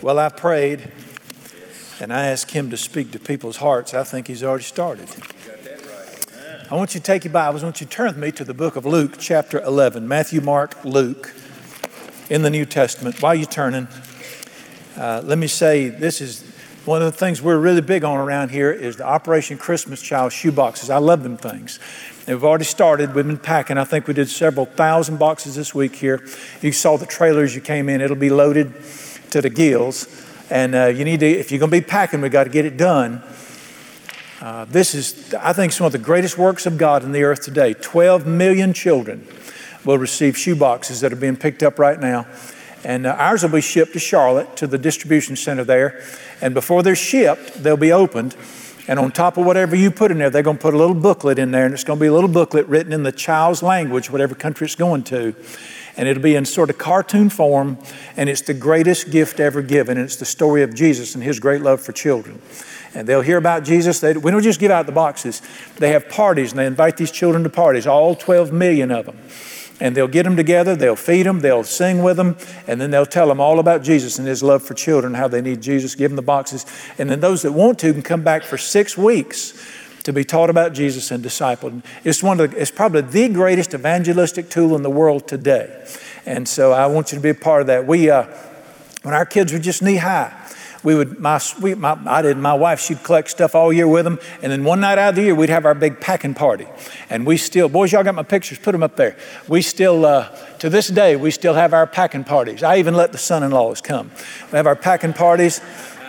Well, I prayed and I asked him to speak to people's hearts. I think he's already started. I want you to take your Bibles. I want you to turn with me to the book of Luke, chapter 11. Matthew, Mark, Luke in the New Testament. While you're turning, uh, let me say this is one of the things we're really big on around here is the Operation Christmas Child shoe boxes. I love them things. we've already started. We've been packing. I think we did several thousand boxes this week here. You saw the trailers you came in. It'll be loaded to the gills. And uh, you need to, if you're going to be packing, we've got to get it done. Uh, this is, I think, some of the greatest works of God in the earth today. 12 million children will receive shoe boxes that are being picked up right now. And uh, ours will be shipped to Charlotte to the distribution center there. And before they're shipped, they'll be opened. And on top of whatever you put in there, they're going to put a little booklet in there. And it's going to be a little booklet written in the child's language, whatever country it's going to and it'll be in sort of cartoon form, and it's the greatest gift ever given. And it's the story of Jesus and his great love for children. And they'll hear about Jesus. They, we don't just give out the boxes, they have parties, and they invite these children to parties, all 12 million of them. And they'll get them together, they'll feed them, they'll sing with them, and then they'll tell them all about Jesus and his love for children, how they need Jesus, give them the boxes. And then those that want to can come back for six weeks to be taught about Jesus and discipled. It's, one of the, it's probably the greatest evangelistic tool in the world today. And so I want you to be a part of that. We, uh, when our kids were just knee high, we would, my, we, my, I did, my wife, she'd collect stuff all year with them. And then one night out of the year, we'd have our big packing party. And we still, boys, y'all got my pictures, put them up there. We still, uh, to this day, we still have our packing parties. I even let the son in laws come. We have our packing parties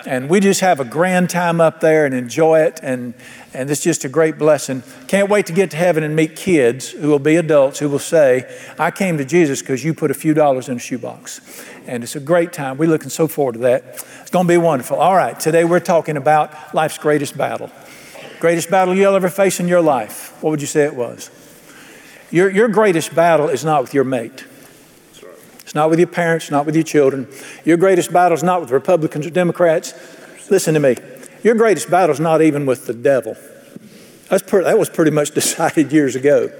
and we just have a grand time up there and enjoy it. And, and it's just a great blessing. Can't wait to get to heaven and meet kids who will be adults who will say, I came to Jesus because you put a few dollars in a shoebox. And it's a great time. We're looking so forward to that. It's going to be wonderful. All right, today we're talking about life's greatest battle. Greatest battle you'll ever face in your life. What would you say it was? Your, your greatest battle is not with your mate. It's not with your parents, not with your children. Your greatest battle is not with Republicans or Democrats. Listen to me. Your greatest battle is not even with the devil. That was pretty much decided years ago.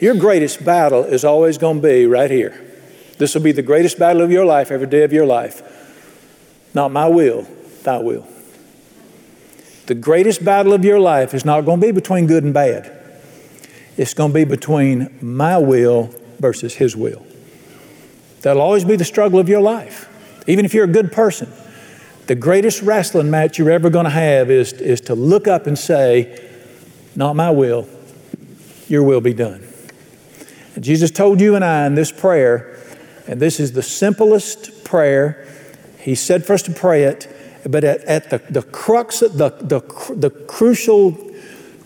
Your greatest battle is always going to be right here. This will be the greatest battle of your life, every day of your life. Not my will, thy will. The greatest battle of your life is not going to be between good and bad. It's going to be between my will versus his will. That'll always be the struggle of your life, even if you're a good person. The greatest wrestling match you're ever going to have is, is to look up and say, Not my will, your will be done. And Jesus told you and I in this prayer, and this is the simplest prayer. He said for us to pray it, but at, at the, the crux, the, the, the crucial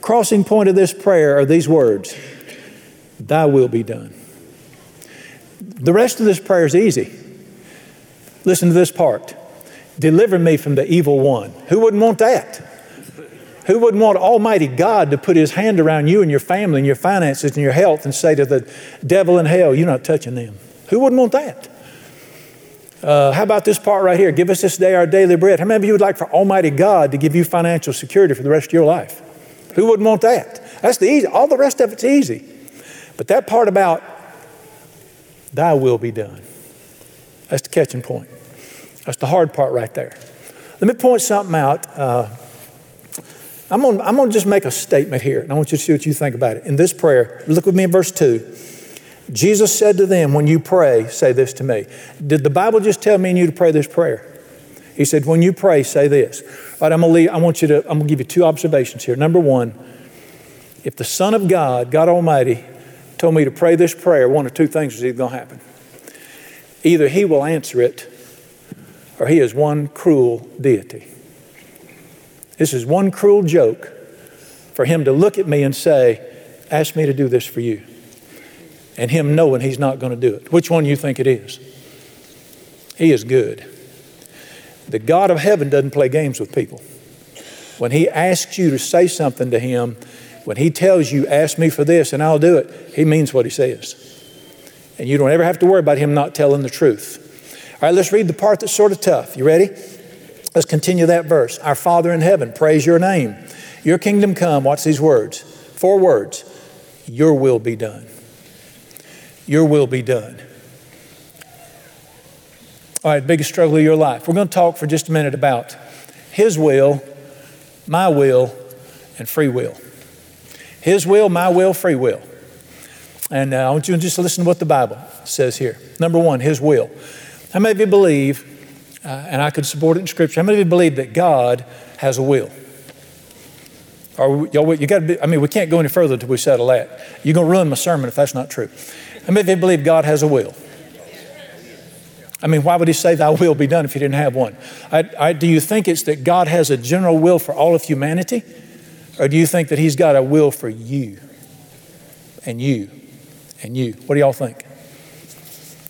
crossing point of this prayer are these words Thy will be done. The rest of this prayer is easy. Listen to this part Deliver me from the evil one. Who wouldn't want that? Who wouldn't want Almighty God to put His hand around you and your family and your finances and your health and say to the devil in hell, You're not touching them? Who wouldn't want that? Uh, how about this part right here? Give us this day our daily bread. How many of you would like for Almighty God to give you financial security for the rest of your life? Who wouldn't want that? That's the easy. All the rest of it's easy. But that part about Thy will be done. That's the catching point. That's the hard part right there. Let me point something out. Uh, I'm going I'm to just make a statement here, and I want you to see what you think about it. In this prayer, look with me in verse 2. Jesus said to them, When you pray, say this to me. Did the Bible just tell me and you to pray this prayer? He said, When you pray, say this. All right, I'm gonna leave, I want you to, I'm gonna give you two observations here. Number one, if the Son of God, God Almighty, told me to pray this prayer, one of two things is either going to happen. Either He will answer it, or He is one cruel deity. This is one cruel joke for Him to look at me and say, Ask me to do this for you. And Him knowing He's not going to do it. Which one do you think it is? He is good. The God of heaven doesn't play games with people. When He asks you to say something to Him, when he tells you, ask me for this and I'll do it, he means what he says. And you don't ever have to worry about him not telling the truth. All right, let's read the part that's sort of tough. You ready? Let's continue that verse. Our Father in heaven, praise your name. Your kingdom come. Watch these words. Four words. Your will be done. Your will be done. All right, biggest struggle of your life. We're going to talk for just a minute about His will, my will, and free will. His will, my will, free will. And uh, I want you to just listen to what the Bible says here. Number one, His will. How many of you believe, uh, and I could support it in Scripture, how many of you believe that God has a will? Or y'all, you got to be, I mean, we can't go any further until we settle that. You're going to ruin my sermon if that's not true. How many of you believe God has a will? I mean, why would he say, Thy will be done if he didn't have one? I, I, do you think it's that God has a general will for all of humanity? Or do you think that he's got a will for you and you and you? What do y'all think?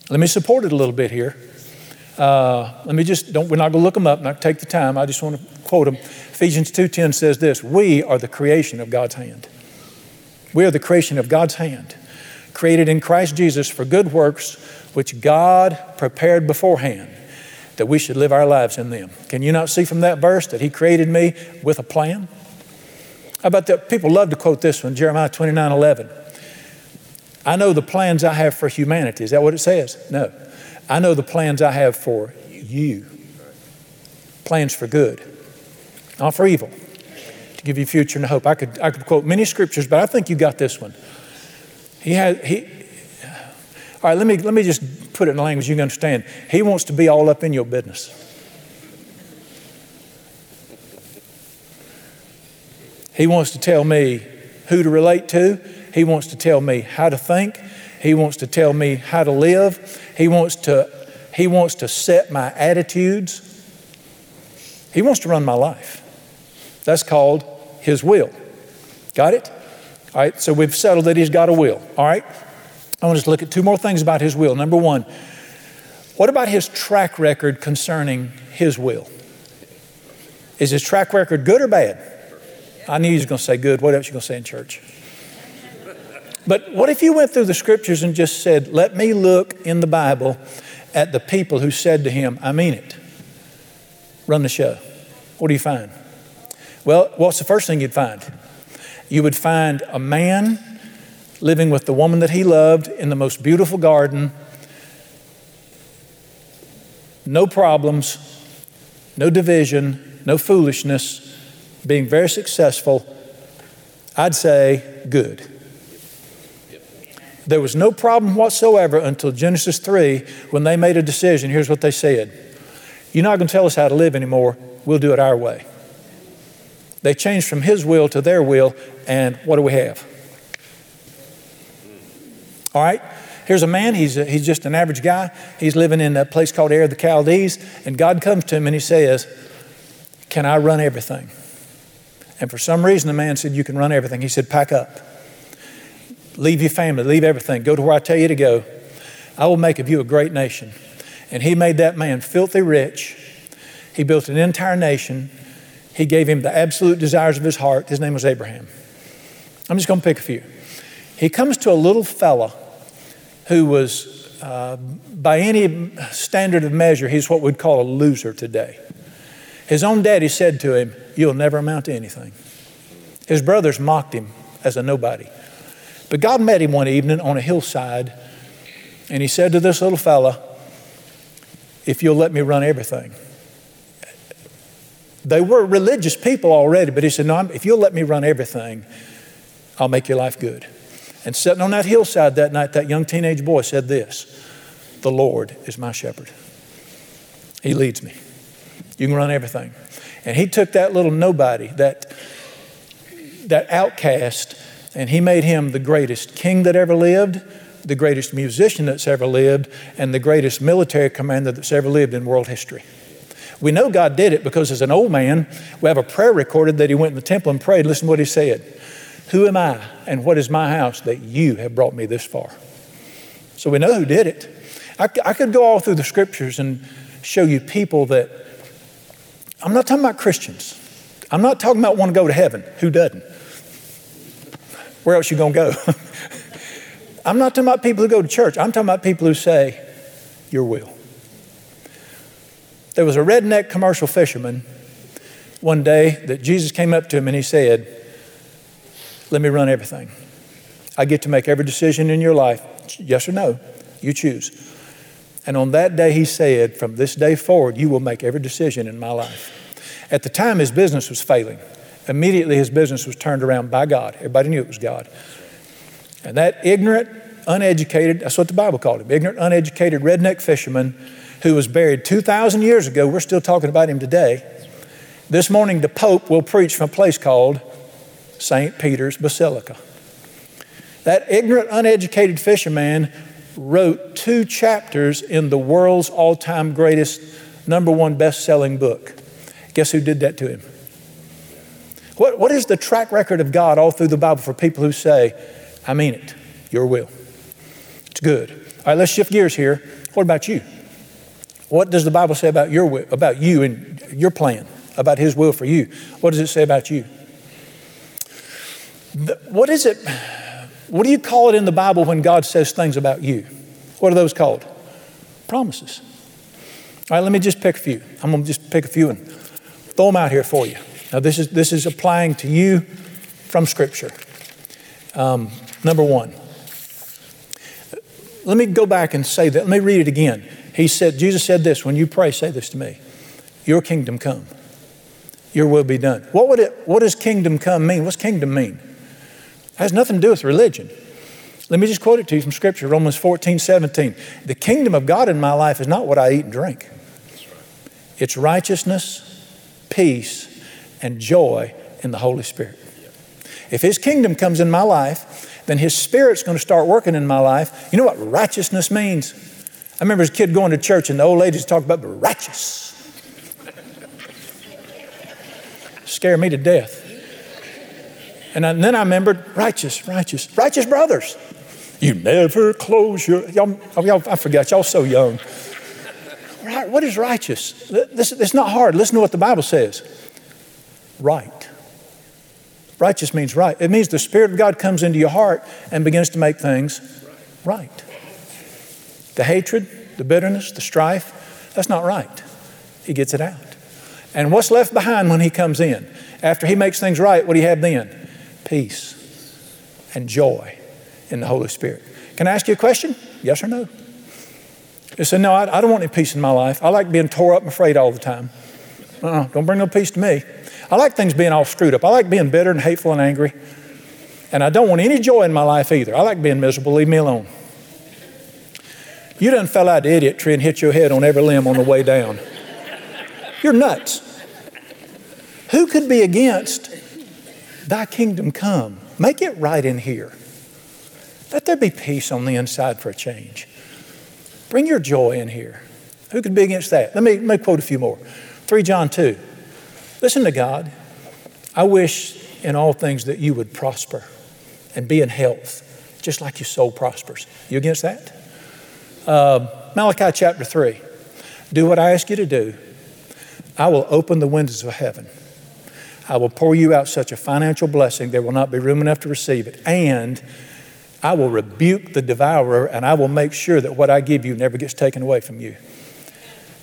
Let me support it a little bit here. Uh, let me just, don't, we're not going to look them up, not take the time. I just want to quote them. Ephesians 2.10 says this, we are the creation of God's hand. We are the creation of God's hand, created in Christ Jesus for good works, which God prepared beforehand that we should live our lives in them. Can you not see from that verse that He created me with a plan? How about that? People love to quote this one, Jeremiah 29 11. I know the plans I have for humanity. Is that what it says? No. I know the plans I have for you. Plans for good, not for evil, to give you future and hope. I could, I could quote many scriptures, but I think you got this one. He had, he, all right, let me, let me just put it in a language you can understand. He wants to be all up in your business. He wants to tell me who to relate to. He wants to tell me how to think. He wants to tell me how to live. He wants to, he wants to set my attitudes. He wants to run my life. That's called His will. Got it? All right, so we've settled that He's got a will. All right? I want us to look at two more things about His will. Number one, what about His track record concerning His will? Is His track record good or bad? I knew he was going to say good. What else are you going to say in church? But what if you went through the scriptures and just said, Let me look in the Bible at the people who said to him, I mean it. Run the show. What do you find? Well, what's the first thing you'd find? You would find a man living with the woman that he loved in the most beautiful garden, no problems, no division, no foolishness, being very successful. I'd say good. There was no problem whatsoever until Genesis 3 when they made a decision. Here's what they said You're not going to tell us how to live anymore. We'll do it our way. They changed from his will to their will, and what do we have? All right? Here's a man, he's, a, he's just an average guy. He's living in a place called Ur of the Chaldees, and God comes to him and he says, Can I run everything? And for some reason, the man said, You can run everything. He said, Pack up. Leave your family, leave everything. Go to where I tell you to go. I will make of you a great nation. And he made that man filthy rich. He built an entire nation. He gave him the absolute desires of his heart. His name was Abraham. I'm just going to pick a few. He comes to a little fella who was, uh, by any standard of measure, he's what we'd call a loser today. His own daddy said to him, You'll never amount to anything. His brothers mocked him as a nobody. But God met him one evening on a hillside, and he said to this little fella, If you'll let me run everything. They were religious people already, but he said, No, I'm, if you'll let me run everything, I'll make your life good. And sitting on that hillside that night, that young teenage boy said this The Lord is my shepherd. He leads me. You can run everything. And he took that little nobody, that, that outcast, and he made him the greatest king that ever lived, the greatest musician that's ever lived, and the greatest military commander that's ever lived in world history. We know God did it because as an old man, we have a prayer recorded that he went in the temple and prayed. Listen to what he said Who am I and what is my house that you have brought me this far? So we know who did it. I, I could go all through the scriptures and show you people that, I'm not talking about Christians. I'm not talking about want to go to heaven. Who doesn't? Where else you going to go? I'm not talking about people who go to church. I'm talking about people who say, Your will. There was a redneck commercial fisherman one day that Jesus came up to him and he said, Let me run everything. I get to make every decision in your life. Yes or no? You choose. And on that day, he said, From this day forward, you will make every decision in my life. At the time, his business was failing. Immediately, his business was turned around by God. Everybody knew it was God. And that ignorant, uneducated, that's what the Bible called him, ignorant, uneducated redneck fisherman who was buried 2,000 years ago, we're still talking about him today. This morning, the Pope will preach from a place called St. Peter's Basilica. That ignorant, uneducated fisherman wrote two chapters in the world's all time greatest, number one best selling book. Guess who did that to him? What, what is the track record of God all through the Bible for people who say, I mean it, your will? It's good. All right, let's shift gears here. What about you? What does the Bible say about your will, about you and your plan, about His will for you? What does it say about you? The, what is it? What do you call it in the Bible when God says things about you? What are those called? Promises. All right, let me just pick a few. I'm going to just pick a few and throw them out here for you. Now, this is, this is applying to you from Scripture. Um, number one, let me go back and say that. Let me read it again. He said, Jesus said this when you pray, say this to me Your kingdom come, your will be done. What, would it, what does kingdom come mean? What's kingdom mean? It has nothing to do with religion. Let me just quote it to you from Scripture, Romans 14, 17. The kingdom of God in my life is not what I eat and drink. It's righteousness, peace, and joy in the Holy Spirit. If His kingdom comes in my life, then His Spirit's going to start working in my life. You know what righteousness means? I remember as a kid going to church and the old ladies talked about righteous. Scare me to death. And, I, and, then I remembered righteous, righteous, righteous brothers. You never close your, y'all, oh, y'all, I forgot, y'all so young. Right, what is righteous? This, it's not hard. Listen to what the Bible says. Right. Righteous means right. It means the Spirit of God comes into your heart and begins to make things right. The hatred, the bitterness, the strife, that's not right. He gets it out. And what's left behind when He comes in? After He makes things right, what do you have then? Peace and joy in the Holy Spirit. Can I ask you a question? Yes or no? You say, No, I, I don't want any peace in my life. I like being tore up and afraid all the time. Uh-uh, don't bring no peace to me. I like things being all screwed up. I like being bitter and hateful and angry. And I don't want any joy in my life either. I like being miserable. Leave me alone. You done fell out the idiot tree and hit your head on every limb on the way down. You're nuts. Who could be against thy kingdom come? Make it right in here. Let there be peace on the inside for a change. Bring your joy in here. Who could be against that? Let me, let me quote a few more. 3 John 2. Listen to God. I wish in all things that you would prosper and be in health, just like your soul prospers. You against that? Uh, Malachi chapter 3. Do what I ask you to do. I will open the windows of heaven. I will pour you out such a financial blessing there will not be room enough to receive it. And I will rebuke the devourer and I will make sure that what I give you never gets taken away from you.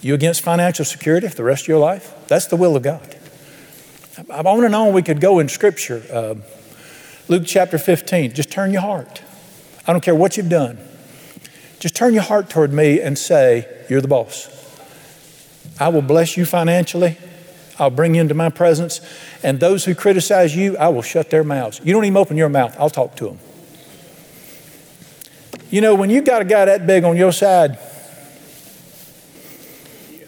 You against financial security for the rest of your life? That's the will of God. On and on we could go in Scripture. Uh, Luke chapter 15, just turn your heart. I don't care what you've done. Just turn your heart toward me and say, You're the boss. I will bless you financially. I'll bring you into my presence. And those who criticize you, I will shut their mouths. You don't even open your mouth, I'll talk to them. You know, when you got a guy that big on your side,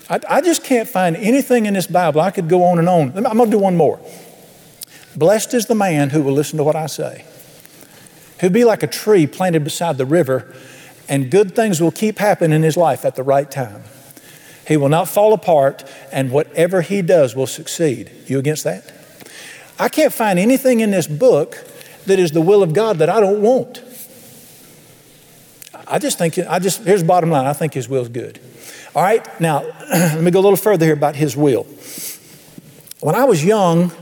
I, I just can't find anything in this Bible. I could go on and on. I'm going to do one more. Blessed is the man who will listen to what I say. He'll be like a tree planted beside the river, and good things will keep happening in his life at the right time. He will not fall apart, and whatever he does will succeed. You against that? I can't find anything in this book that is the will of God that I don't want. I just think, I just, here's the bottom line I think His will is good. All right, now let me go a little further here about His will. When I was young,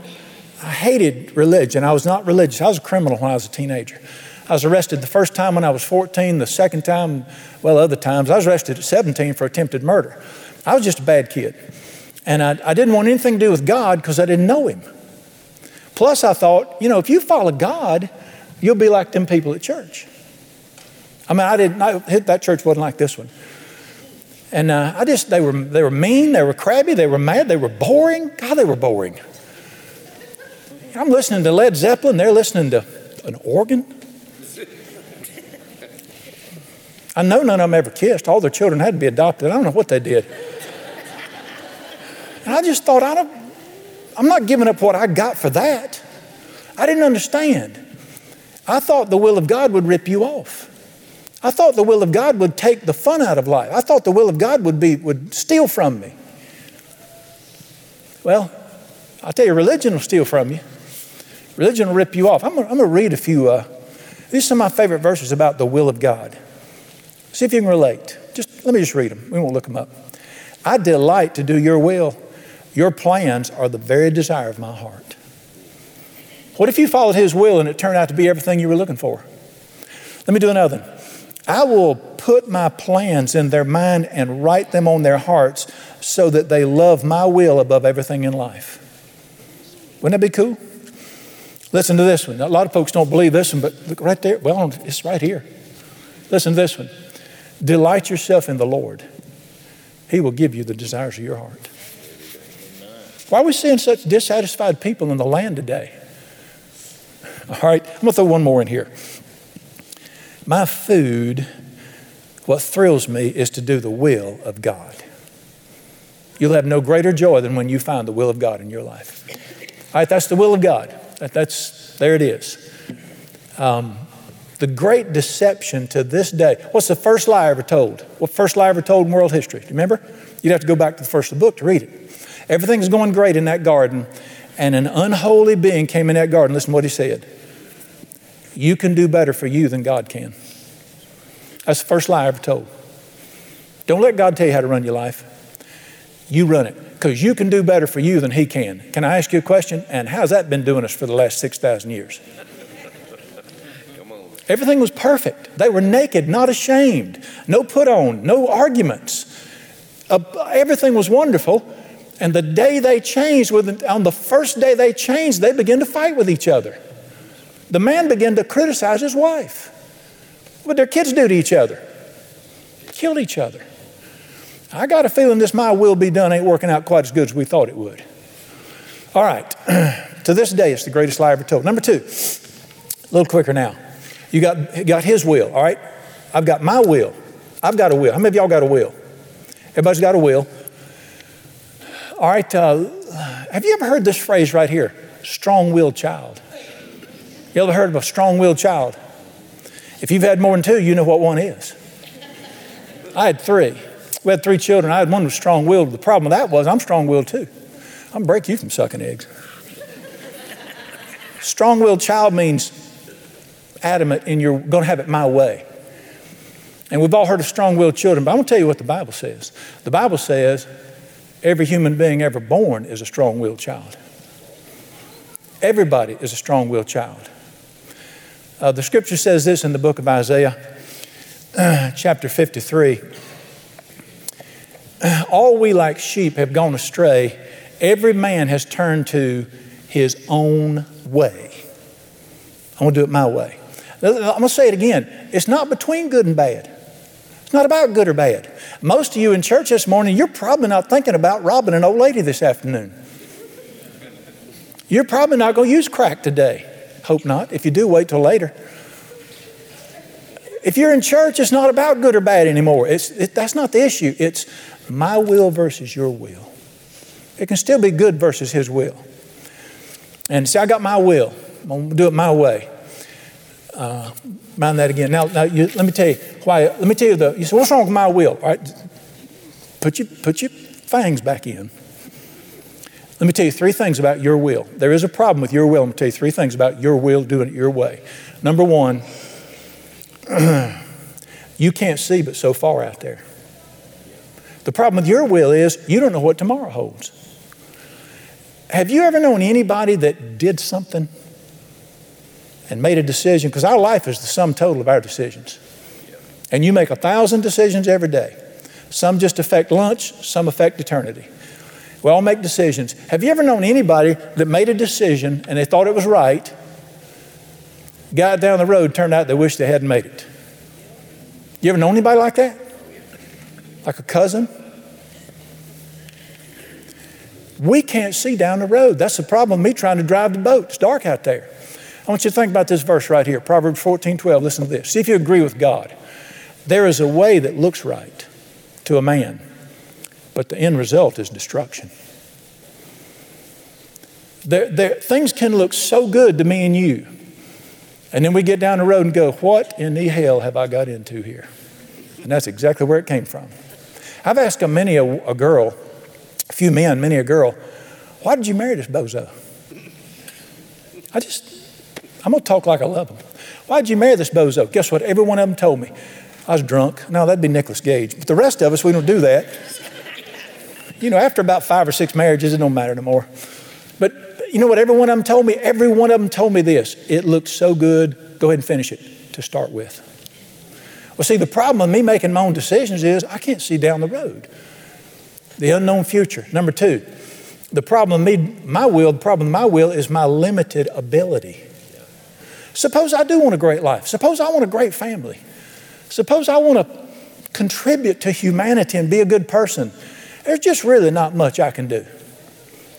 I hated religion. I was not religious. I was a criminal when I was a teenager. I was arrested the first time when I was 14, the second time, well, other times. I was arrested at 17 for attempted murder. I was just a bad kid. And I, I didn't want anything to do with God because I didn't know Him. Plus, I thought, you know, if you follow God, you'll be like them people at church. I mean, I didn't, I, that church wasn't like this one. And uh, I just, they were, they were mean, they were crabby, they were mad, they were boring. God, they were boring. I'm listening to Led Zeppelin, they're listening to an organ. I know none of them ever kissed. All their children had to be adopted. I don't know what they did. And I just thought, I don't, I'm not giving up what I got for that. I didn't understand. I thought the will of God would rip you off. I thought the will of God would take the fun out of life. I thought the will of God would be would steal from me. Well, I'll tell you, religion will steal from you. Religion will rip you off. I'm going to read a few. Uh, these are some of my favorite verses about the will of God. See if you can relate. Just let me just read them. We won't look them up. I delight to do your will. Your plans are the very desire of my heart. What if you followed his will and it turned out to be everything you were looking for? Let me do another one. I will put my plans in their mind and write them on their hearts so that they love my will above everything in life. Wouldn't that be cool? Listen to this one. A lot of folks don't believe this one, but look right there. Well, it's right here. Listen to this one. Delight yourself in the Lord. He will give you the desires of your heart. Why are we seeing such dissatisfied people in the land today? All right, I'm to throw one more in here. My food, what thrills me is to do the will of God. You'll have no greater joy than when you find the will of God in your life. All right, that's the will of God. That, that's, there it is. Um, the great deception to this day. What's the first lie ever told? What first lie ever told in world history? Do you remember? You'd have to go back to the first of the book to read it. Everything's going great in that garden, and an unholy being came in that garden. Listen to what he said. You can do better for you than God can. That's the first lie I ever told. Don't let God tell you how to run your life. You run it because you can do better for you than He can. Can I ask you a question? And how's that been doing us for the last 6,000 years? Everything was perfect. They were naked, not ashamed, no put on, no arguments. Uh, everything was wonderful. And the day they changed, on the first day they changed, they began to fight with each other. The man began to criticize his wife. What their kids do to each other? Killed each other. I got a feeling this my will be done ain't working out quite as good as we thought it would. All right. to this day, it's the greatest lie ever told. Number two, a little quicker now. You got, got his will, all right? I've got my will. I've got a will. How many of y'all got a will? Everybody's got a will. All right, uh, have you ever heard this phrase right here? Strong willed child. You ever heard of a strong willed child? If you've had more than two, you know what one is. I had three. We had three children. I had one was strong willed. The problem with that was I'm strong willed too. I'm break you from sucking eggs. strong willed child means adamant and you're going to have it my way. And we've all heard of strong willed children, but I'm going to tell you what the Bible says. The Bible says every human being ever born is a strong willed child. Everybody is a strong willed child. Uh, the scripture says this in the book of Isaiah, uh, chapter 53. All we like sheep have gone astray. Every man has turned to his own way. I'm going to do it my way. I'm going to say it again. It's not between good and bad. Not about good or bad. Most of you in church this morning, you're probably not thinking about robbing an old lady this afternoon. You're probably not going to use crack today. Hope not. If you do, wait till later. If you're in church, it's not about good or bad anymore. It's, it, that's not the issue. It's my will versus your will. It can still be good versus His will. And see, I got my will. I'm going to do it my way. Uh, mind that again. Now, now you, let me tell you why. Let me tell you the. You say, what's wrong with my will? All right, put your put your fangs back in. Let me tell you three things about your will. There is a problem with your will. I'm going to tell you three things about your will doing it your way. Number one, you can't see but so far out there. The problem with your will is you don't know what tomorrow holds. Have you ever known anybody that did something and made a decision, because our life is the sum total of our decisions. And you make a thousand decisions every day. Some just affect lunch, some affect eternity. We all make decisions. Have you ever known anybody that made a decision and they thought it was right, got down the road, turned out they wished they hadn't made it? You ever know anybody like that? like a cousin. We can't see down the road. That's the problem me trying to drive the boat. It's dark out there. I want you to think about this verse right here, Proverbs 14 12. Listen to this. See if you agree with God. There is a way that looks right to a man, but the end result is destruction. There, there, things can look so good to me and you. And then we get down the road and go, What in the hell have I got into here? And that's exactly where it came from. I've asked a many a, a girl, a few men, many a girl, why did you marry this bozo? I just, I'm going to talk like I love them. Why'd you marry this bozo? Guess what? Every one of them told me. I was drunk. No, that'd be Nicolas Cage. But the rest of us, we don't do that. You know, after about five or six marriages, it don't matter no more. But you know what every one of them told me? Every one of them told me this. It looks so good. Go ahead and finish it to start with. Well, see, the problem with me making my own decisions is I can't see down the road. The unknown future. Number two, the problem with me, my will, the problem with my will is my limited ability. Suppose I do want a great life. Suppose I want a great family. Suppose I want to contribute to humanity and be a good person. There's just really not much I can do.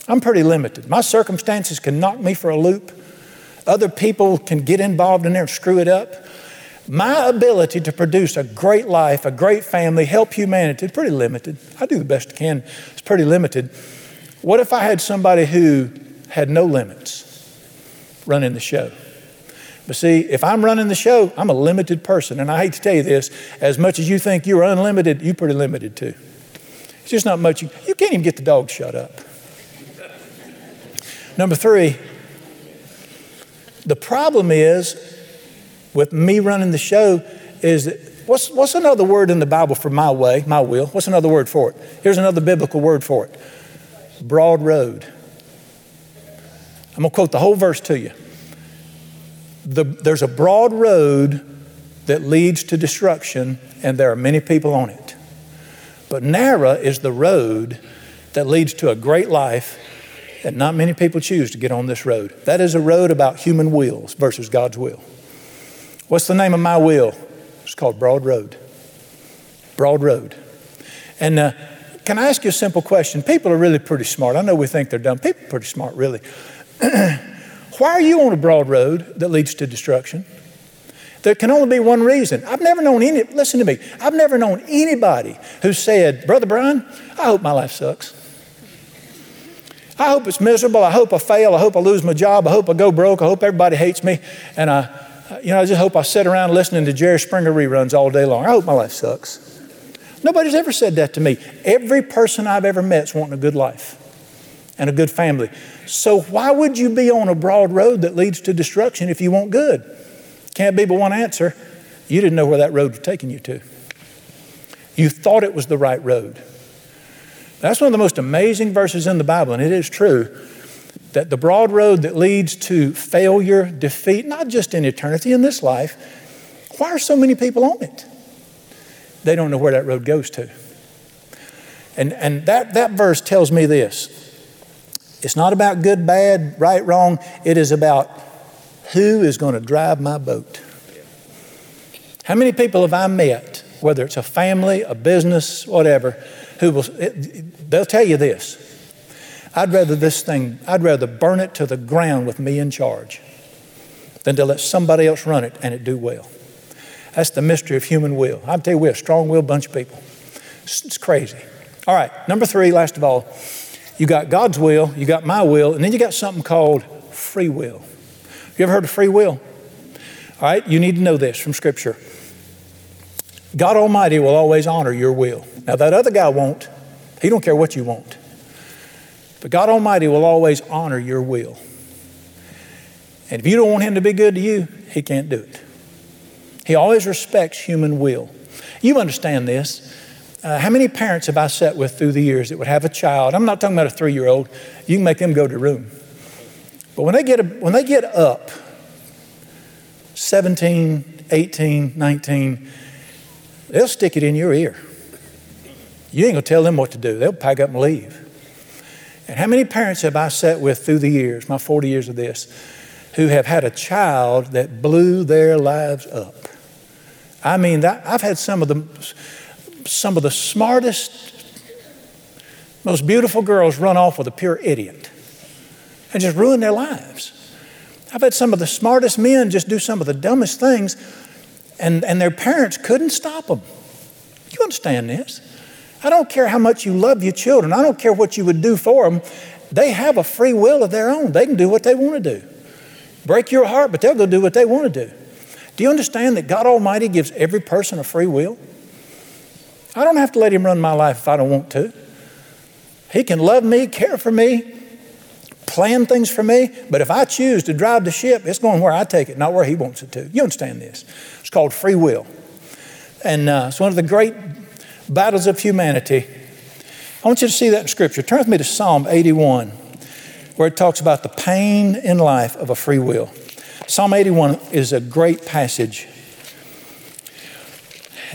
I'm pretty limited. My circumstances can knock me for a loop. Other people can get involved in there and screw it up. My ability to produce a great life, a great family, help humanity is pretty limited. I do the best I can. It's pretty limited. What if I had somebody who had no limits running the show? But see, if I'm running the show, I'm a limited person. And I hate to tell you this, as much as you think you're unlimited, you're pretty limited too. It's just not much. You, can't even get the dog shut up. Number three, the problem is with me running the show is that what's, what's another word in the Bible for my way, my will? What's another word for it? Here's another biblical word for it broad road. I'm going to quote the whole verse to you. The, there's a broad road that leads to destruction, and there are many people on it. But narrow is the road that leads to a great life and not many people choose to get on this road. That is a road about human wills versus God's will. What's the name of my will? It's called Broad Road. Broad Road. And uh, can I ask you a simple question? People are really pretty smart. I know we think they're dumb. People are pretty smart, really. Why are you on a broad road that leads to destruction? There can only be one reason. I've never known any, listen to me, I've never known anybody who said, Brother Brian, I hope my life sucks. I hope it's miserable. I hope I fail. I hope I lose my job. I hope I go broke. I hope everybody hates me. And I, you know, I just hope I sit around listening to Jerry Springer reruns all day long. I hope my life sucks. Nobody's ever said that to me. Every person I've ever met's wanting a good life and a good family. So why would you be on a broad road that leads to destruction if you want good? Can't be but one answer. You didn't know where that road was taking you to. You thought it was the right road. That's one of the most amazing verses in the Bible, and it is true that the broad road that leads to failure, defeat, not just in eternity, in this life, why are so many people on it? They don't know where that road goes to. And, and that, that verse tells me this it's not about good, bad, right, wrong. It is about who is going to drive my boat. How many people have I met, whether it's a family, a business, whatever, who will, it, they'll tell you this. I'd rather this thing, I'd rather burn it to the ground with me in charge than to let somebody else run it and it do well. That's the mystery of human will. I tell you, we're a strong willed bunch of people. It's, it's crazy. All right, number three, last of all, you got God's will, you got my will, and then you got something called free will. You ever heard of free will? All right, you need to know this from Scripture. God Almighty will always honor your will. Now, that other guy won't. He don't care what you want. But God Almighty will always honor your will. And if you don't want Him to be good to you, He can't do it. He always respects human will. You understand this. Uh, how many parents have I sat with through the years that would have a child? I'm not talking about a three year old. You can make them go to room. But when they get, a, when they get up, 17, 18, 19, they'll stick it in your ear. You ain't gonna tell them what to do. They'll pack up and leave. And how many parents have I sat with through the years, my 40 years of this, who have had a child that blew their lives up? I mean, I've had some of the some of the smartest, most beautiful girls run off with a pure idiot and just ruin their lives. I've had some of the smartest men just do some of the dumbest things, and, and their parents couldn't stop them. You understand this? I don't care how much you love your children, I don't care what you would do for them. They have a free will of their own. They can do what they want to do. Break your heart, but they'll go do what they want to do. Do you understand that God Almighty gives every person a free will? I don't have to let Him run my life if I don't want to. He can love me, care for me, plan things for me, but if I choose to drive the ship, it's going where I take it, not where He wants it to. You understand this? It's called free will. And uh, it's one of the great battles of humanity. I want you to see that in Scripture. Turn with me to Psalm 81, where it talks about the pain in life of a free will. Psalm 81 is a great passage.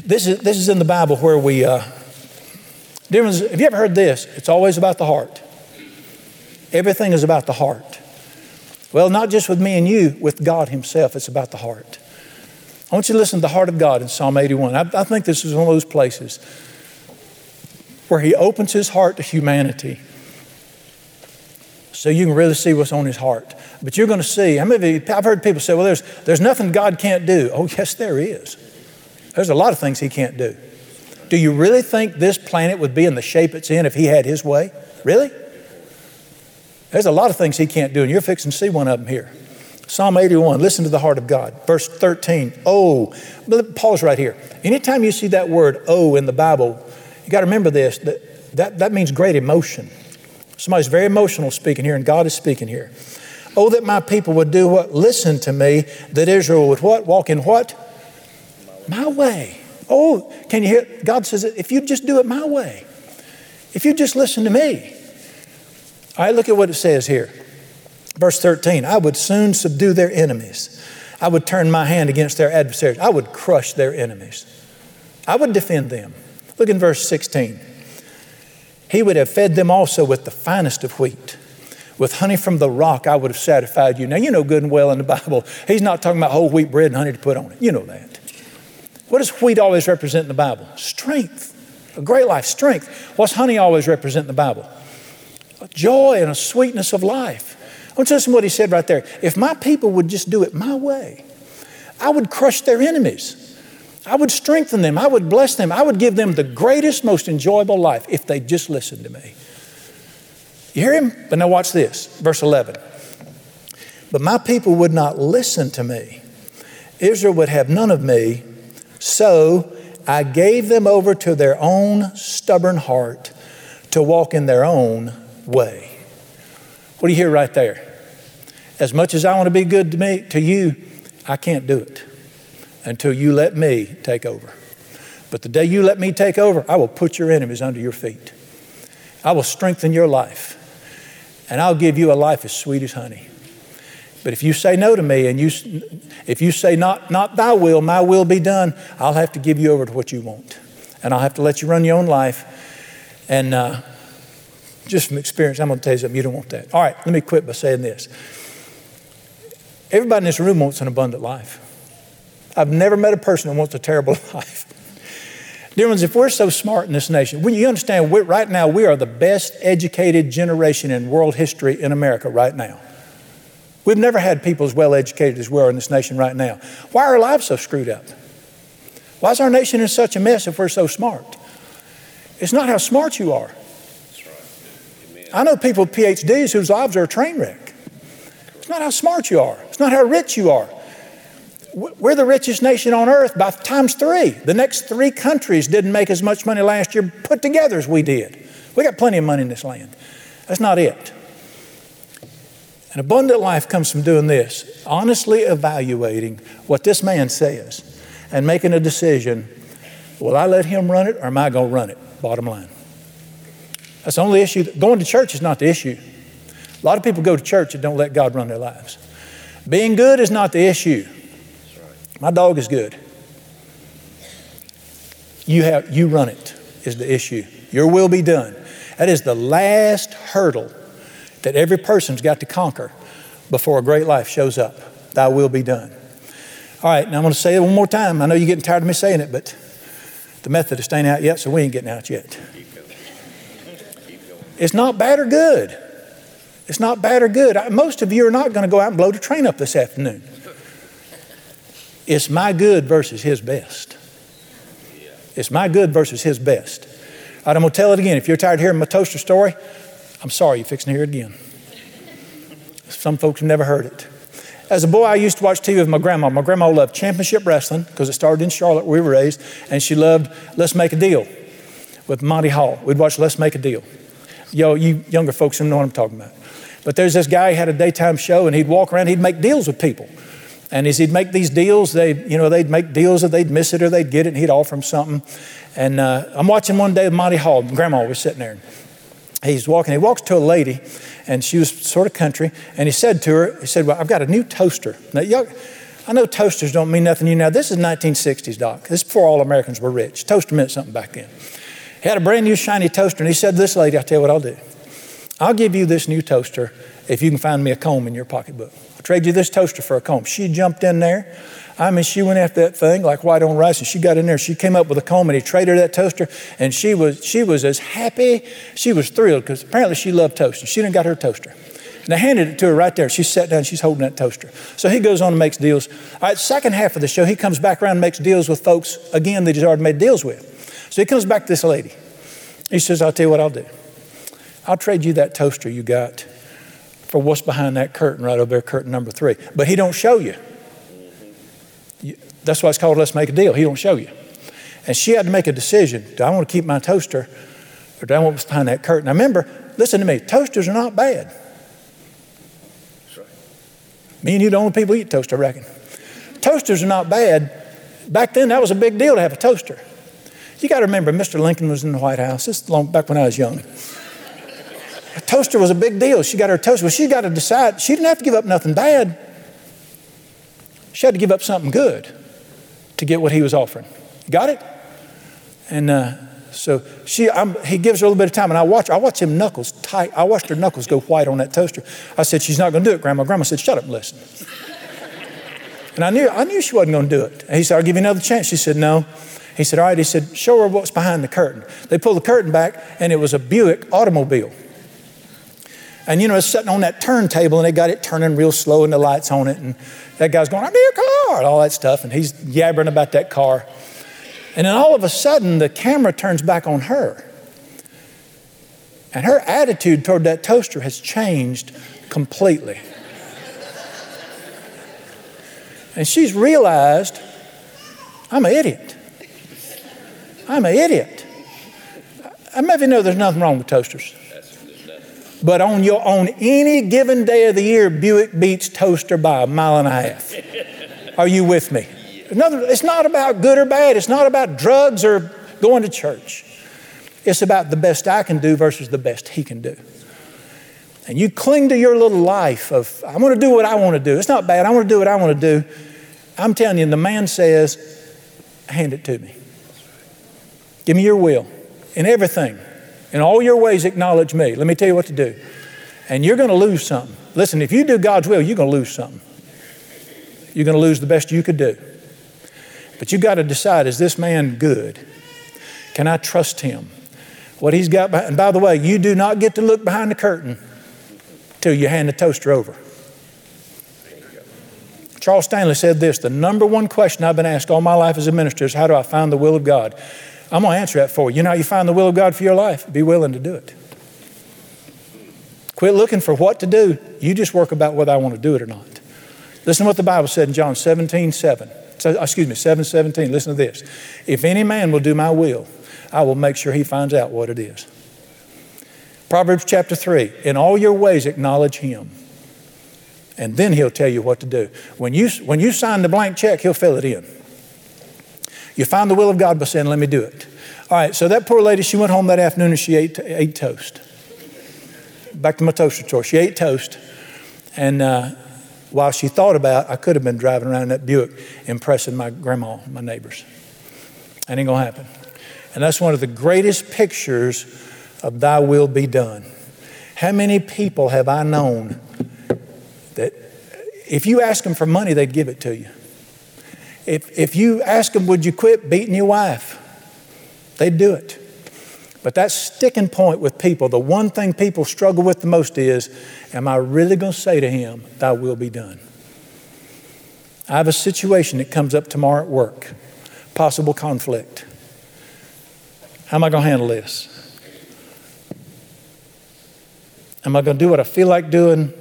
This is, this is in the Bible where we, uh, have you ever heard this? It's always about the heart. Everything is about the heart. Well, not just with me and you, with God Himself, it's about the heart. I want you to listen to the heart of God in Psalm 81. I, I think this is one of those places where He opens His heart to humanity so you can really see what's on His heart. But you're going to see, of you, I've heard people say, well, there's, there's nothing God can't do. Oh, yes, there is. There's a lot of things He can't do. Do you really think this planet would be in the shape it's in if He had His way? Really? There's a lot of things He can't do, and you're fixing to see one of them here. Psalm 81, listen to the heart of God. Verse 13, oh, pause right here. Anytime you see that word oh in the Bible, you got to remember this that, that, that means great emotion. Somebody's very emotional speaking here, and God is speaking here. Oh, that my people would do what? Listen to me, that Israel would what? Walk in what? My way. Oh, can you hear? God says, if you just do it my way, if you just listen to me. Right, look at what it says here. Verse 13 I would soon subdue their enemies. I would turn my hand against their adversaries. I would crush their enemies. I would defend them. Look in verse 16. He would have fed them also with the finest of wheat. With honey from the rock, I would have satisfied you. Now, you know good and well in the Bible, he's not talking about whole wheat bread and honey to put on it. You know that. What does wheat always represent in the Bible? Strength. A great life, strength. What's honey always represent in the Bible? A joy and a sweetness of life. I want to listen to what he said right there. If my people would just do it my way, I would crush their enemies. I would strengthen them. I would bless them. I would give them the greatest, most enjoyable life if they just listened to me. You hear him? But now watch this, verse 11. But my people would not listen to me. Israel would have none of me. So I gave them over to their own stubborn heart to walk in their own way. What do you hear right there? As much as I want to be good to me, to you, I can't do it until you let me take over. But the day you let me take over, I will put your enemies under your feet. I will strengthen your life, and I'll give you a life as sweet as honey. But if you say no to me and you, if you say not, not thy will, my will be done, I'll have to give you over to what you want. And I'll have to let you run your own life. And uh, just from experience, I'm going to tell you something, you don't want that. All right, let me quit by saying this. Everybody in this room wants an abundant life. I've never met a person who wants a terrible life. Dear ones, if we're so smart in this nation, when you understand right now we are the best educated generation in world history in America right now. We've never had people as well educated as we are in this nation right now. Why are our lives so screwed up? Why is our nation in such a mess if we're so smart? It's not how smart you are. I know people with PhDs whose lives are a train wreck. It's not how smart you are. It's not how rich you are. We're the richest nation on earth by times three. The next three countries didn't make as much money last year put together as we did. We got plenty of money in this land. That's not it. An abundant life comes from doing this honestly evaluating what this man says and making a decision will I let him run it or am I going to run it? Bottom line. That's the only issue. Going to church is not the issue. A lot of people go to church and don't let God run their lives. Being good is not the issue. My dog is good. You, have, you run it is the issue. Your will be done. That is the last hurdle that every person's got to conquer before a great life shows up. Thy will be done. All right, now I'm going to say it one more time. I know you're getting tired of me saying it, but The Methodist ain't out yet, so we ain't getting out yet. It's not bad or good. It's not bad or good. Most of you are not going to go out and blow the train up this afternoon. It's my good versus his best. It's my good versus his best. Right, I'm going to tell it again. If you're tired of hearing my toaster story, I'm sorry, you're fixing to hear it again. Some folks have never heard it. As a boy, I used to watch TV with my grandma. My grandma loved championship wrestling because it started in Charlotte where we were raised, and she loved Let's Make a Deal with Monty Hall. We'd watch Let's Make a Deal. Yo, you younger folks don't know what I'm talking about. But there's this guy, he had a daytime show, and he'd walk around, he'd make deals with people. And as he'd make these deals, they, you know, they'd make deals that they'd miss it or they'd get it, and he'd offer them something. And uh, I'm watching one day with Monty Hall. Grandma was sitting there. He's walking. He walks to a lady, and she was sort of country. And he said to her, he said, "Well, I've got a new toaster." Now, y'all, I know toasters don't mean nothing to you now. This is 1960s, Doc. This is before all Americans were rich. Toaster meant something back then. He had a brand new shiny toaster, and he said to this lady, "I'll tell you what I'll do. I'll give you this new toaster if you can find me a comb in your pocketbook. I'll trade you this toaster for a comb." She jumped in there. I mean, she went after that thing like white on rice, and she got in there. She came up with a comb, and he traded her that toaster, and she was she was as happy. She was thrilled because apparently she loved toaster. She didn't got her toaster. And I handed it to her right there. She sat down, she's holding that toaster. So he goes on and makes deals. All right, second half of the show, he comes back around and makes deals with folks again that he's already made deals with. So he comes back to this lady. He says, I'll tell you what I'll do. I'll trade you that toaster you got for what's behind that curtain right over there, curtain number three. But he don't show you. That's why it's called Let's Make a Deal. He don't show you. And she had to make a decision. Do I want to keep my toaster or do I want what's behind that curtain? Now remember, listen to me, toasters are not bad. Right. Me and you the only people eat toast, I reckon. Toasters are not bad. Back then, that was a big deal to have a toaster. You got to remember, Mr. Lincoln was in the White House. This is long back when I was young. A toaster was a big deal. She got her toaster. Well, she got to decide. She didn't have to give up nothing bad. She had to give up something good to get what he was offering. Got it? And uh, so she, I'm, he gives her a little bit of time, and I watch. I watch him knuckles tight. I watched her knuckles go white on that toaster. I said, "She's not going to do it, Grandma." Grandma said, "Shut up and listen." and I knew, I knew she wasn't going to do it. And he said, "I'll give you another chance." She said, "No." He said, "All right." He said, "Show her what's behind the curtain." They pulled the curtain back, and it was a Buick automobile. And you know, it's sitting on that turntable and they got it turning real slow and the lights on it. And that guy's going, I need a car, and all that stuff. And he's yabbering about that car. And then all of a sudden, the camera turns back on her. And her attitude toward that toaster has changed completely. and she's realized, I'm an idiot. I'm an idiot. I maybe know there's nothing wrong with toasters. But on your on any given day of the year, Buick beats Toaster by a mile and a half. Are you with me? It's not about good or bad. It's not about drugs or going to church. It's about the best I can do versus the best he can do. And you cling to your little life of, I want to do what I want to do. It's not bad. I want to do what I want to do. I'm telling you, the man says, hand it to me. Give me your will in everything. In all your ways, acknowledge me. Let me tell you what to do. And you're going to lose something. Listen, if you do God's will, you're going to lose something. You're going to lose the best you could do. But you've got to decide is this man good? Can I trust him? What he's got, behind, and by the way, you do not get to look behind the curtain till you hand the toaster over. Charles Stanley said this the number one question I've been asked all my life as a minister is how do I find the will of God? I'm going to answer that for you. You know how you find the will of God for your life? Be willing to do it. Quit looking for what to do. You just work about whether I want to do it or not. Listen to what the Bible said in John 17, 7. So, uh, excuse me, 7, 17. Listen to this. If any man will do my will, I will make sure he finds out what it is. Proverbs chapter 3. In all your ways acknowledge him. And then he'll tell you what to do. When you, when you sign the blank check, he'll fill it in. You find the will of God by saying, Let me do it. All right, so that poor lady, she went home that afternoon and she ate, ate toast. Back to my toaster tour. She ate toast. And uh, while she thought about, I could have been driving around in that Buick impressing my grandma, my neighbors. That ain't going to happen. And that's one of the greatest pictures of thy will be done. How many people have I known that if you ask them for money, they'd give it to you? If, if you ask them, would you quit beating your wife? They'd do it. But that sticking point with people, the one thing people struggle with the most is, am I really going to say to him, Thy will be done? I have a situation that comes up tomorrow at work, possible conflict. How am I going to handle this? Am I going to do what I feel like doing?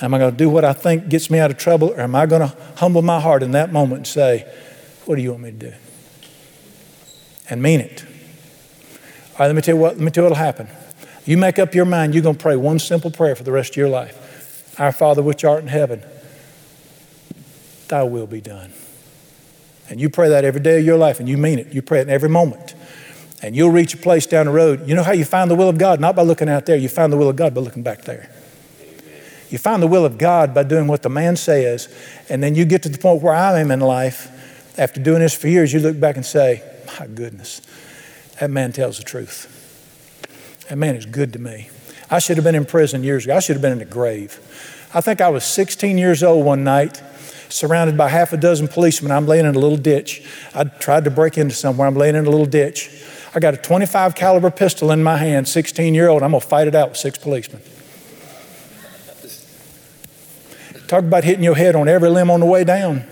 Am I going to do what I think gets me out of trouble? Or am I going to humble my heart in that moment and say, What do you want me to do? And mean it. All right, let me tell you what, let me tell you what'll happen. You make up your mind, you're going to pray one simple prayer for the rest of your life. Our Father which art in heaven, thy will be done. And you pray that every day of your life and you mean it. You pray it in every moment. And you'll reach a place down the road. You know how you find the will of God? Not by looking out there. You find the will of God by looking back there. You find the will of God by doing what the man says. And then you get to the point where I am in life. After doing this for years, you look back and say, My goodness, that man tells the truth. That man is good to me. I should have been in prison years ago. I should have been in the grave. I think I was 16 years old one night, surrounded by half a dozen policemen. I'm laying in a little ditch. I tried to break into somewhere. I'm laying in a little ditch. I got a 25 caliber pistol in my hand, 16 year old. I'm gonna fight it out with six policemen. Talk about hitting your head on every limb on the way down.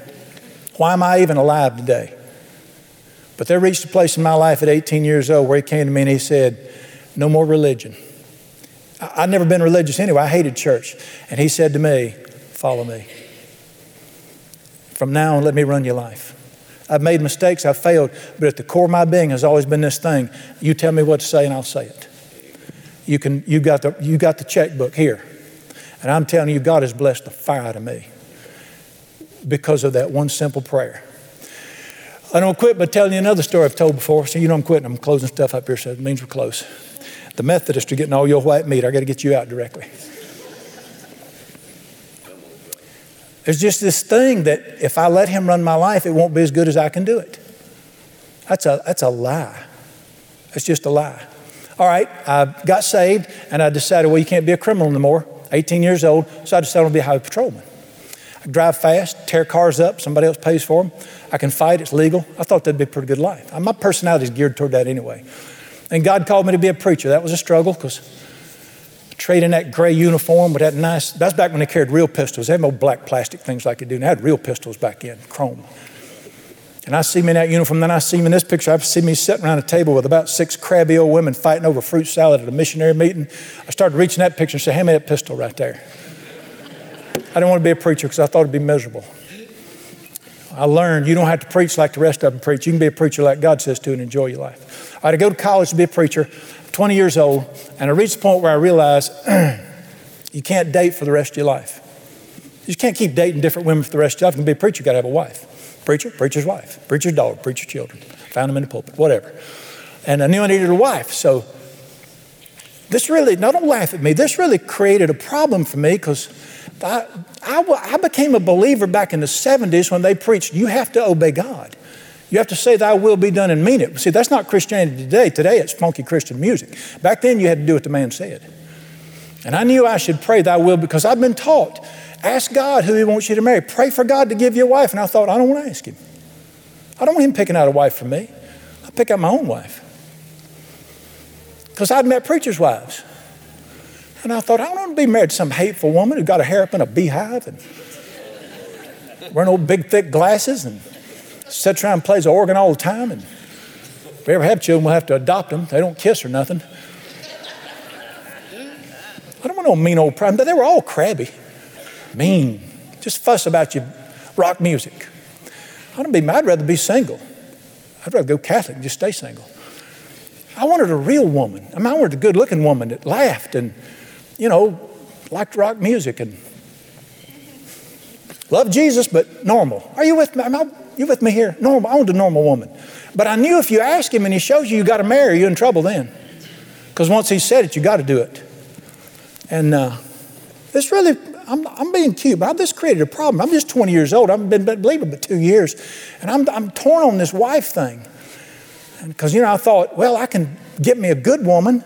Why am I even alive today? But there reached a place in my life at 18 years old where he came to me and he said, No more religion. I'd never been religious anyway. I hated church. And he said to me, Follow me. From now on, let me run your life. I've made mistakes, I've failed, but at the core of my being has always been this thing you tell me what to say and I'll say it. You, can, you, got the, you got the checkbook here. And I'm telling you, God has blessed the fire out of me because of that one simple prayer. I don't quit by telling you another story I've told before. So you know I'm quitting. I'm closing stuff up here, so it means we're close. The Methodists are getting all your white meat. I got to get you out directly. There's just this thing that if I let him run my life, it won't be as good as I can do it. That's a, that's a lie. It's just a lie. All right, I got saved and I decided, well, you can't be a criminal anymore. 18 years old, so I decided to be a highway patrolman. I drive fast, tear cars up, somebody else pays for them. I can fight, it's legal. I thought that'd be a pretty good life. Uh, my personality is geared toward that anyway. And God called me to be a preacher. That was a struggle because trading that gray uniform with that nice, that's back when they carried real pistols. They had no black plastic things like they do. They had real pistols back then, chrome. And I see me in that uniform, then I see me in this picture. I see me sitting around a table with about six crabby old women fighting over fruit salad at a missionary meeting. I started reaching that picture and said, Hand me that pistol right there. I didn't want to be a preacher because I thought it'd be miserable. I learned you don't have to preach like the rest of them preach. You can be a preacher like God says to and enjoy your life. I had to go to college to be a preacher, 20 years old, and I reached the point where I realized you can't date for the rest of your life. You can't keep dating different women for the rest of your life. You can be a preacher, you got to have a wife. Preacher, preacher's wife, preacher's dog, preacher's children. Found them in the pulpit, whatever. And I knew I needed a wife, so this really, now don't laugh at me, this really created a problem for me because I, I, I became a believer back in the 70s when they preached, you have to obey God. You have to say, Thy will be done and mean it. See, that's not Christianity today. Today it's funky Christian music. Back then you had to do what the man said. And I knew I should pray Thy will because I've been taught ask God who He wants you to marry. Pray for God to give you a wife. And I thought, I don't want to ask Him. I don't want Him picking out a wife for me. I'll pick out my own wife. Because I'd met preachers' wives. And I thought, I don't want to be married to some hateful woman who got her hair up in a beehive and wearing old big thick glasses and sits around and plays the organ all the time. And if we ever have children, we'll have to adopt them. They don't kiss or nothing. I don't want no mean old problem. They were all crabby, mean, just fuss about your rock music. I don't be. I'd rather be single. I'd rather go Catholic and just stay single. I wanted a real woman. I mean, I wanted a good-looking woman that laughed and you know, liked rock music and loved Jesus, but normal. Are you with me? Am I, you with me here? Normal. I want a normal woman. But I knew if you ask him and he shows you you got to marry, you're in trouble then. Because once he said it, you got to do it. And uh, it's really, I'm, I'm being cute, but this created a problem. I'm just 20 years old. I've been believer but two years. And I'm, I'm torn on this wife thing. Because, you know, I thought, well, I can get me a good woman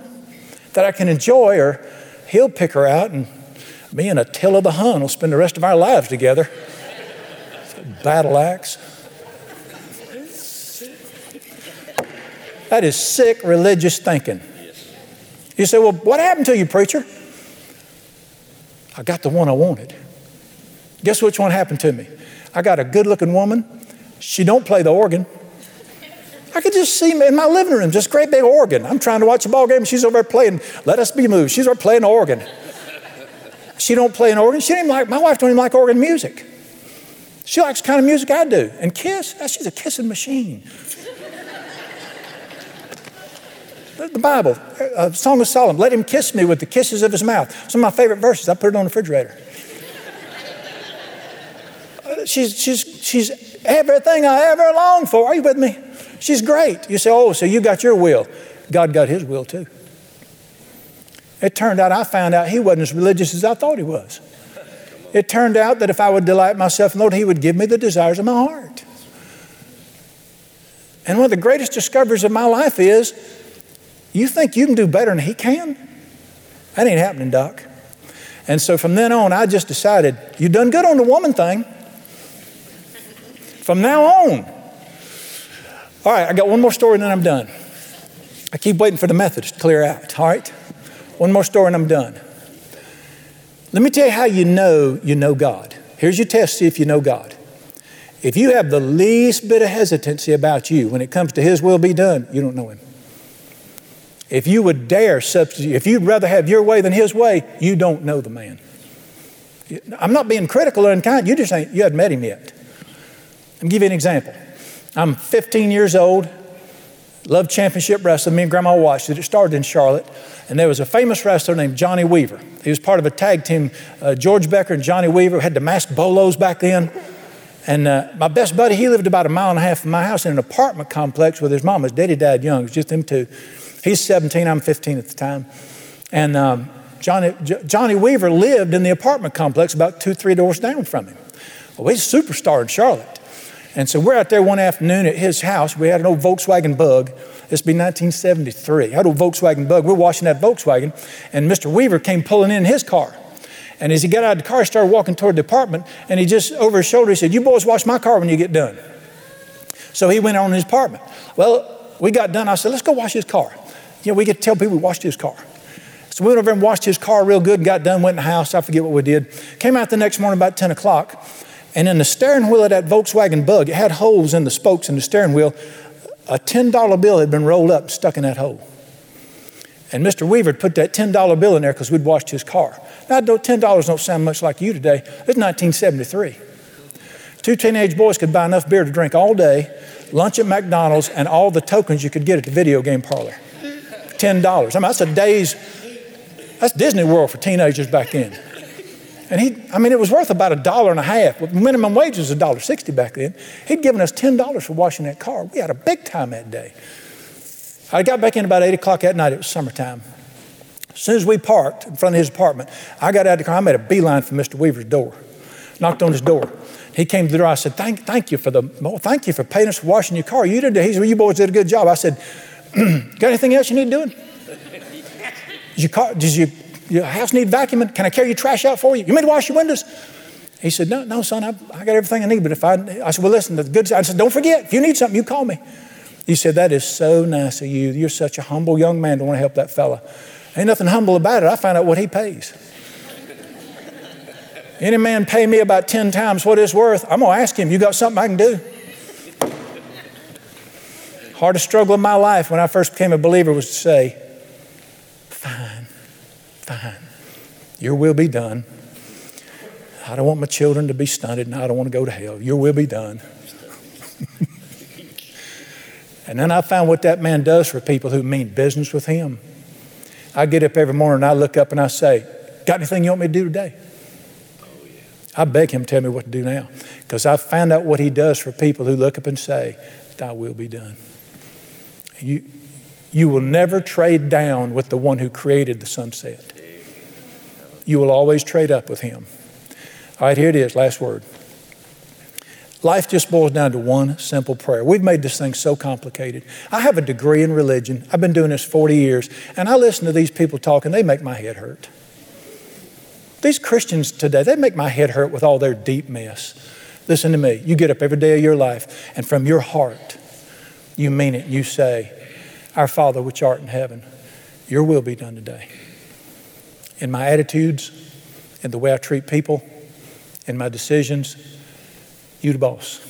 that I can enjoy, or he'll pick her out, and me and Attila the Hun will spend the rest of our lives together. Battle axe. That is sick religious thinking. You say, well, what happened to you, preacher? I got the one I wanted. Guess which one happened to me? I got a good looking woman. She don't play the organ. I could just see in my living room, just great big organ. I'm trying to watch a ball game. She's over there playing, let us be moved. She's over playing organ. She don't play an organ. She even like, my wife don't even like organ music. She likes the kind of music I do. And kiss, she's a kissing machine. The Bible, uh, a Song of Solomon, let him kiss me with the kisses of his mouth. Some of my favorite verses. I put it on the refrigerator. Uh, she's, she's, she's everything I ever longed for. Are you with me? She's great. You say, oh, so you got your will. God got his will too. It turned out I found out he wasn't as religious as I thought he was. It turned out that if I would delight myself in the Lord, he would give me the desires of my heart. And one of the greatest discoveries of my life is you think you can do better than he can? That ain't happening, Doc. And so from then on, I just decided, you done good on the woman thing. From now on. All right, I got one more story and then I'm done. I keep waiting for the Methodist to clear out. All right? One more story and I'm done. Let me tell you how you know you know God. Here's your test see if you know God. If you have the least bit of hesitancy about you when it comes to His will be done, you don't know Him. If you would dare substitute, if you'd rather have your way than His way, you don't know the man. I'm not being critical or unkind. You just ain't, you haven't met Him yet. Let me give you an example. I'm 15 years old, loved championship wrestling. Me and Grandma watched it. It started in Charlotte. And there was a famous wrestler named Johnny Weaver. He was part of a tag team. Uh, George Becker and Johnny Weaver had the masked bolos back then. And uh, my best buddy, he lived about a mile and a half from my house in an apartment complex with his mom. His daddy died young. It was just them two. He's 17, I'm 15 at the time. And um, Johnny, J- Johnny Weaver lived in the apartment complex about two, three doors down from him. Well, he's a superstar in Charlotte. And so we're out there one afternoon at his house. We had an old Volkswagen bug. This would be 1973. I had a Volkswagen bug. We're washing that Volkswagen, and Mr. Weaver came pulling in his car. And as he got out of the car, he started walking toward the apartment, and he just, over his shoulder, he said, You boys wash my car when you get done. So he went on his apartment. Well, we got done. I said, Let's go wash his car. You know, we get to tell people we washed his car. So we went over and washed his car real good got done, went in the house. I forget what we did. Came out the next morning about 10 o'clock, and in the steering wheel of that Volkswagen bug, it had holes in the spokes in the steering wheel a $10 bill had been rolled up, stuck in that hole. And Mr. Weaver put that $10 bill in there because we'd washed his car. Now, $10 don't sound much like you today. It's 1973. Two teenage boys could buy enough beer to drink all day, lunch at McDonald's, and all the tokens you could get at the video game parlor. $10. I mean, that's a day's, that's Disney World for teenagers back then. And he, I mean, it was worth about a dollar and a half. Minimum wage was a dollar sixty back then. He'd given us ten dollars for washing that car. We had a big time that day. I got back in about eight o'clock that night. It was summertime. As soon as we parked in front of his apartment, I got out of the car. I made a beeline for Mr. Weaver's door. Knocked on his door. He came to the door. I said, "Thank, thank you for the, thank you for paying us for washing your car. You did. He said, well, "You boys did a good job." I said, "Got anything else you need doing? Did your car? Did you your house need vacuuming? Can I carry your trash out for you? You need to wash your windows? He said, No, no, son, I, I got everything I need. But if I, I said, Well, listen, the good side I said, Don't forget, if you need something, you call me. He said, That is so nice of you. You're such a humble young man to want to help that fella. Ain't nothing humble about it. I find out what he pays. Any man pay me about 10 times what it's worth, I'm going to ask him, You got something I can do? Hardest struggle of my life when I first became a believer was to say, Fine. Fine. Your will be done. I don't want my children to be stunted and I don't want to go to hell. Your will be done. and then I found what that man does for people who mean business with him. I get up every morning and I look up and I say, Got anything you want me to do today? I beg him to tell me what to do now because I found out what he does for people who look up and say, Thy will be done. You, you will never trade down with the one who created the sunset you will always trade up with him. All right, here it is, last word. Life just boils down to one simple prayer. We've made this thing so complicated. I have a degree in religion. I've been doing this 40 years, and I listen to these people talking, they make my head hurt. These Christians today, they make my head hurt with all their deep mess. Listen to me. You get up every day of your life, and from your heart, you mean it. You say, Our Father, which art in heaven, your will be done today. In my attitudes, in the way I treat people, in my decisions, you the boss.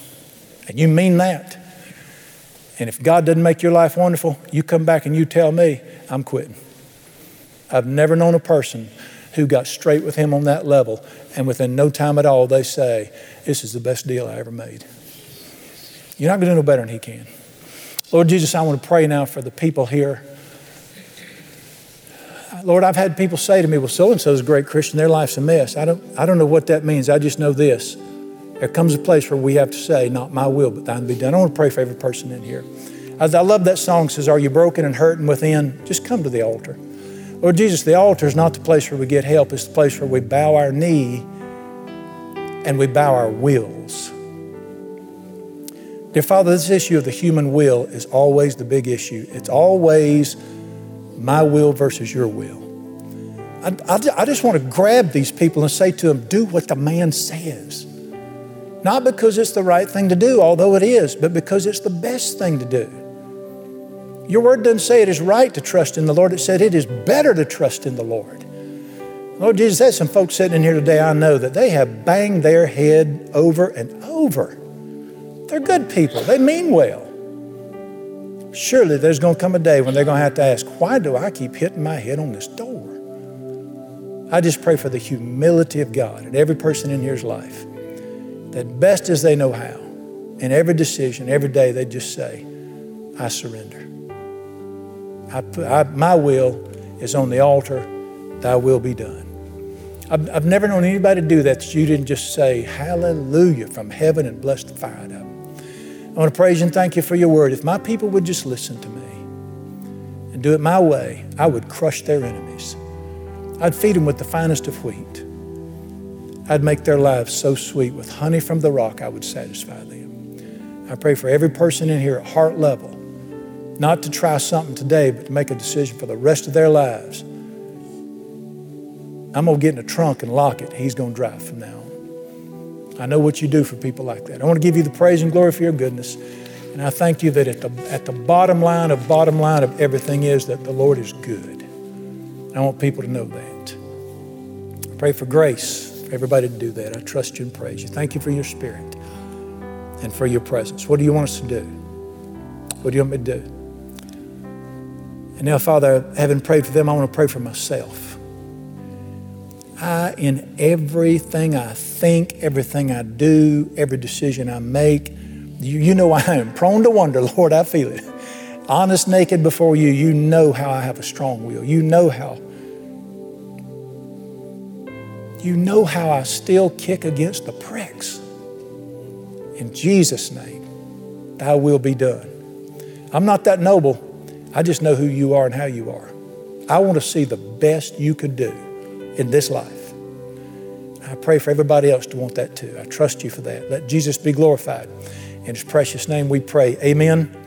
And you mean that. And if God doesn't make your life wonderful, you come back and you tell me, I'm quitting. I've never known a person who got straight with Him on that level, and within no time at all, they say, This is the best deal I ever made. You're not going to do no better than He can. Lord Jesus, I want to pray now for the people here. Lord, I've had people say to me, Well, so and so is a great Christian, their life's a mess. I don't, I don't know what that means. I just know this. There comes a place where we have to say, Not my will, but thine be done. I want to pray for every person in here. I love that song says, Are you broken and hurting within? Just come to the altar. Lord Jesus, the altar is not the place where we get help, it's the place where we bow our knee and we bow our wills. Dear Father, this issue of the human will is always the big issue. It's always my will versus your will. I, I, I just want to grab these people and say to them, do what the man says. Not because it's the right thing to do, although it is, but because it's the best thing to do. Your word doesn't say it is right to trust in the Lord. It said it is better to trust in the Lord. Lord Jesus, there's some folks sitting in here today I know that they have banged their head over and over. They're good people, they mean well. Surely there's going to come a day when they're going to have to ask, why do I keep hitting my head on this door? I just pray for the humility of God in every person in here's life, that best as they know how, in every decision, every day, they just say, I surrender. I I, my will is on the altar, thy will be done. I've, never known anybody do that that you didn't just say, Hallelujah from heaven and bless the fire out up. I want to praise and thank you for your word. If my people would just listen to me and do it my way, I would crush their enemies. I'd feed them with the finest of wheat. I'd make their lives so sweet with honey from the rock, I would satisfy them. I pray for every person in here at heart level not to try something today, but to make a decision for the rest of their lives. I'm going to get in a trunk and lock it. He's going to drive from now on. I know what you do for people like that. I want to give you the praise and glory for your goodness. And I thank you that at the, at the bottom line of bottom line of everything is that the Lord is good. I want people to know that. I pray for grace for everybody to do that. I trust you and praise you. Thank you for your spirit and for your presence. What do you want us to do? What do you want me to do? And now, Father, having prayed for them, I want to pray for myself. I, in everything I think, everything I do, every decision I make, you, you know I am prone to wonder, Lord, I feel it. Honest, naked before you, you know how I have a strong will. You know how. You know how I still kick against the pricks. In Jesus' name, thy will be done. I'm not that noble. I just know who you are and how you are. I want to see the best you could do in this life. I pray for everybody else to want that too. I trust you for that. Let Jesus be glorified. In his precious name we pray. Amen.